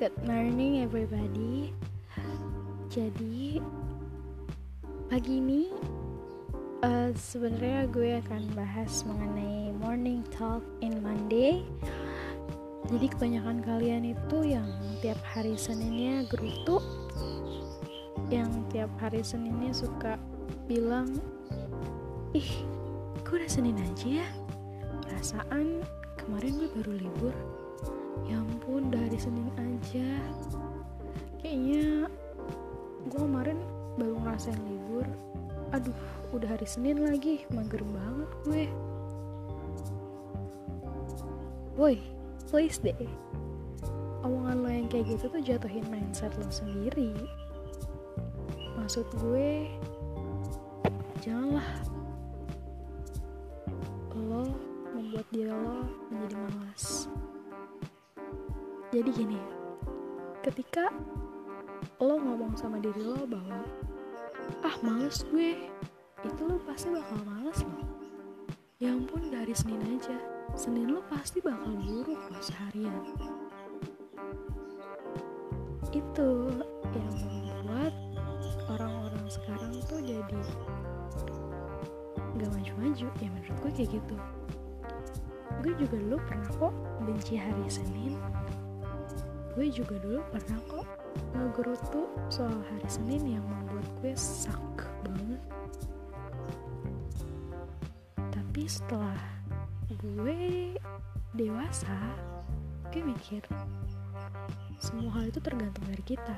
Good morning everybody. Jadi pagi ini uh, sebenarnya gue akan bahas mengenai morning talk in Monday. Jadi kebanyakan kalian itu yang tiap hari Seninnya gerutu, yang tiap hari Seninnya suka bilang, ih, gue udah Senin aja ya. Perasaan kemarin gue baru libur ya ampun dari Senin aja. Kayaknya gue kemarin baru ngerasain libur. Aduh udah hari Senin lagi mager banget gue. Woi please deh. Omongan lo yang kayak gitu tuh jatuhin mindset lo sendiri. Maksud gue janganlah lo membuat diri lo menjadi malas jadi gini ketika lo ngomong sama diri lo bahwa ah males gue itu lo pasti bakal males lo ya ampun dari Senin aja. Senin lo pasti bakal buruk lo seharian. Itu yang membuat orang-orang sekarang tuh jadi gak maju-maju. Ya menurut gue kayak gitu. Gue juga dulu pernah kok benci hari Senin gue juga dulu pernah kok ngegerutu soal hari Senin yang membuat gue sak banget. Tapi setelah gue dewasa gue mikir semua hal itu tergantung dari kita.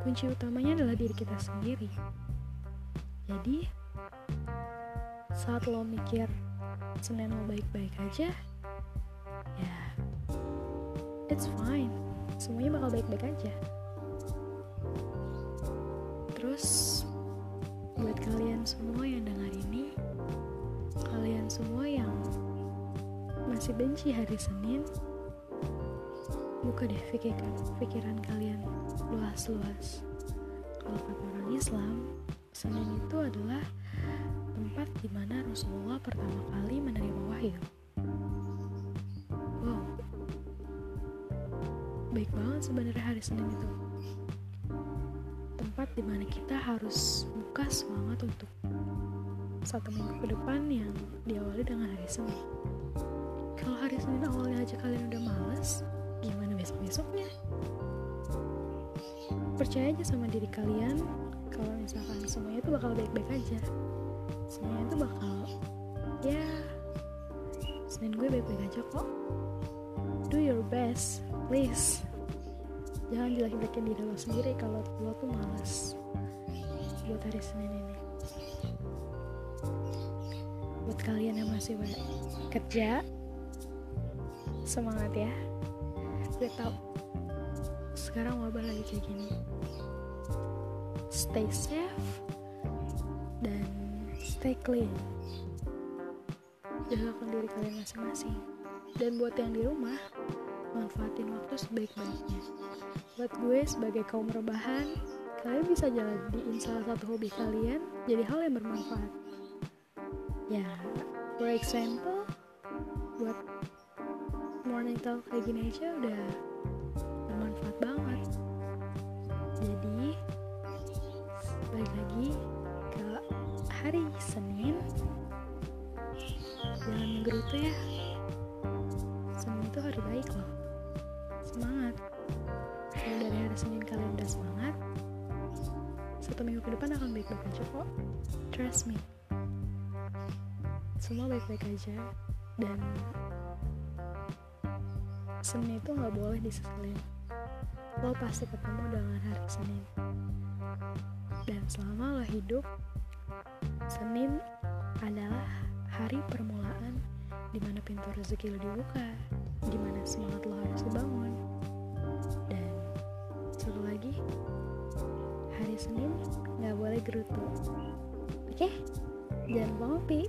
Kunci utamanya adalah diri kita sendiri. Jadi saat lo mikir Senin lo baik-baik aja it's fine. Semuanya bakal baik-baik aja. Terus buat kalian semua yang dengar ini kalian semua yang masih benci hari Senin buka deh pikiran, pikiran kalian luas-luas. Kalau kata orang Islam Senin itu adalah tempat di mana Rasulullah pertama kali menerima wahyu baik banget sebenarnya hari Senin itu. Tempat di mana kita harus buka semangat untuk satu minggu ke depan yang diawali dengan hari Senin. Kalau hari Senin awalnya aja kalian udah males gimana besok-besoknya? Percaya aja sama diri kalian kalau misalkan semuanya itu bakal baik-baik aja. Semuanya itu bakal ya Senin gue baik-baik aja kok. Do your best please. Jangan jelek-jelekin diri lo sendiri kalau lo tuh malas buat hari Senin ini. Buat kalian yang masih kerja semangat ya. Gue tau sekarang wabah lagi kayak gini. Stay safe dan stay clean. Jagakan diri kalian masing-masing. Dan buat yang di rumah manfaatin waktu sebaik-baiknya. Buat gue sebagai kaum rebahan kalian bisa jadiin salah satu hobi kalian jadi hal yang bermanfaat. Ya for example buat morning talk kayak gini aja udah bermanfaat banget. Jadi balik lagi ke hari Senin. Jangan menggerutu ya itu hari baik loh. Semangat. Kalau dari hari Senin kalian udah semangat satu minggu ke depan akan baik-baik aja kok. Trust me. Semua baik-baik aja. Dan Senin itu nggak boleh diseselin lo pasti ketemu dengan hari Senin. Dan selama lo hidup Senin adalah hari permulaan di mana pintu rezeki lo dibuka di mana semangat lo harus dibangun dan satu lagi hari Senin nggak boleh gerutu. Oke? Jangan lupa ngopi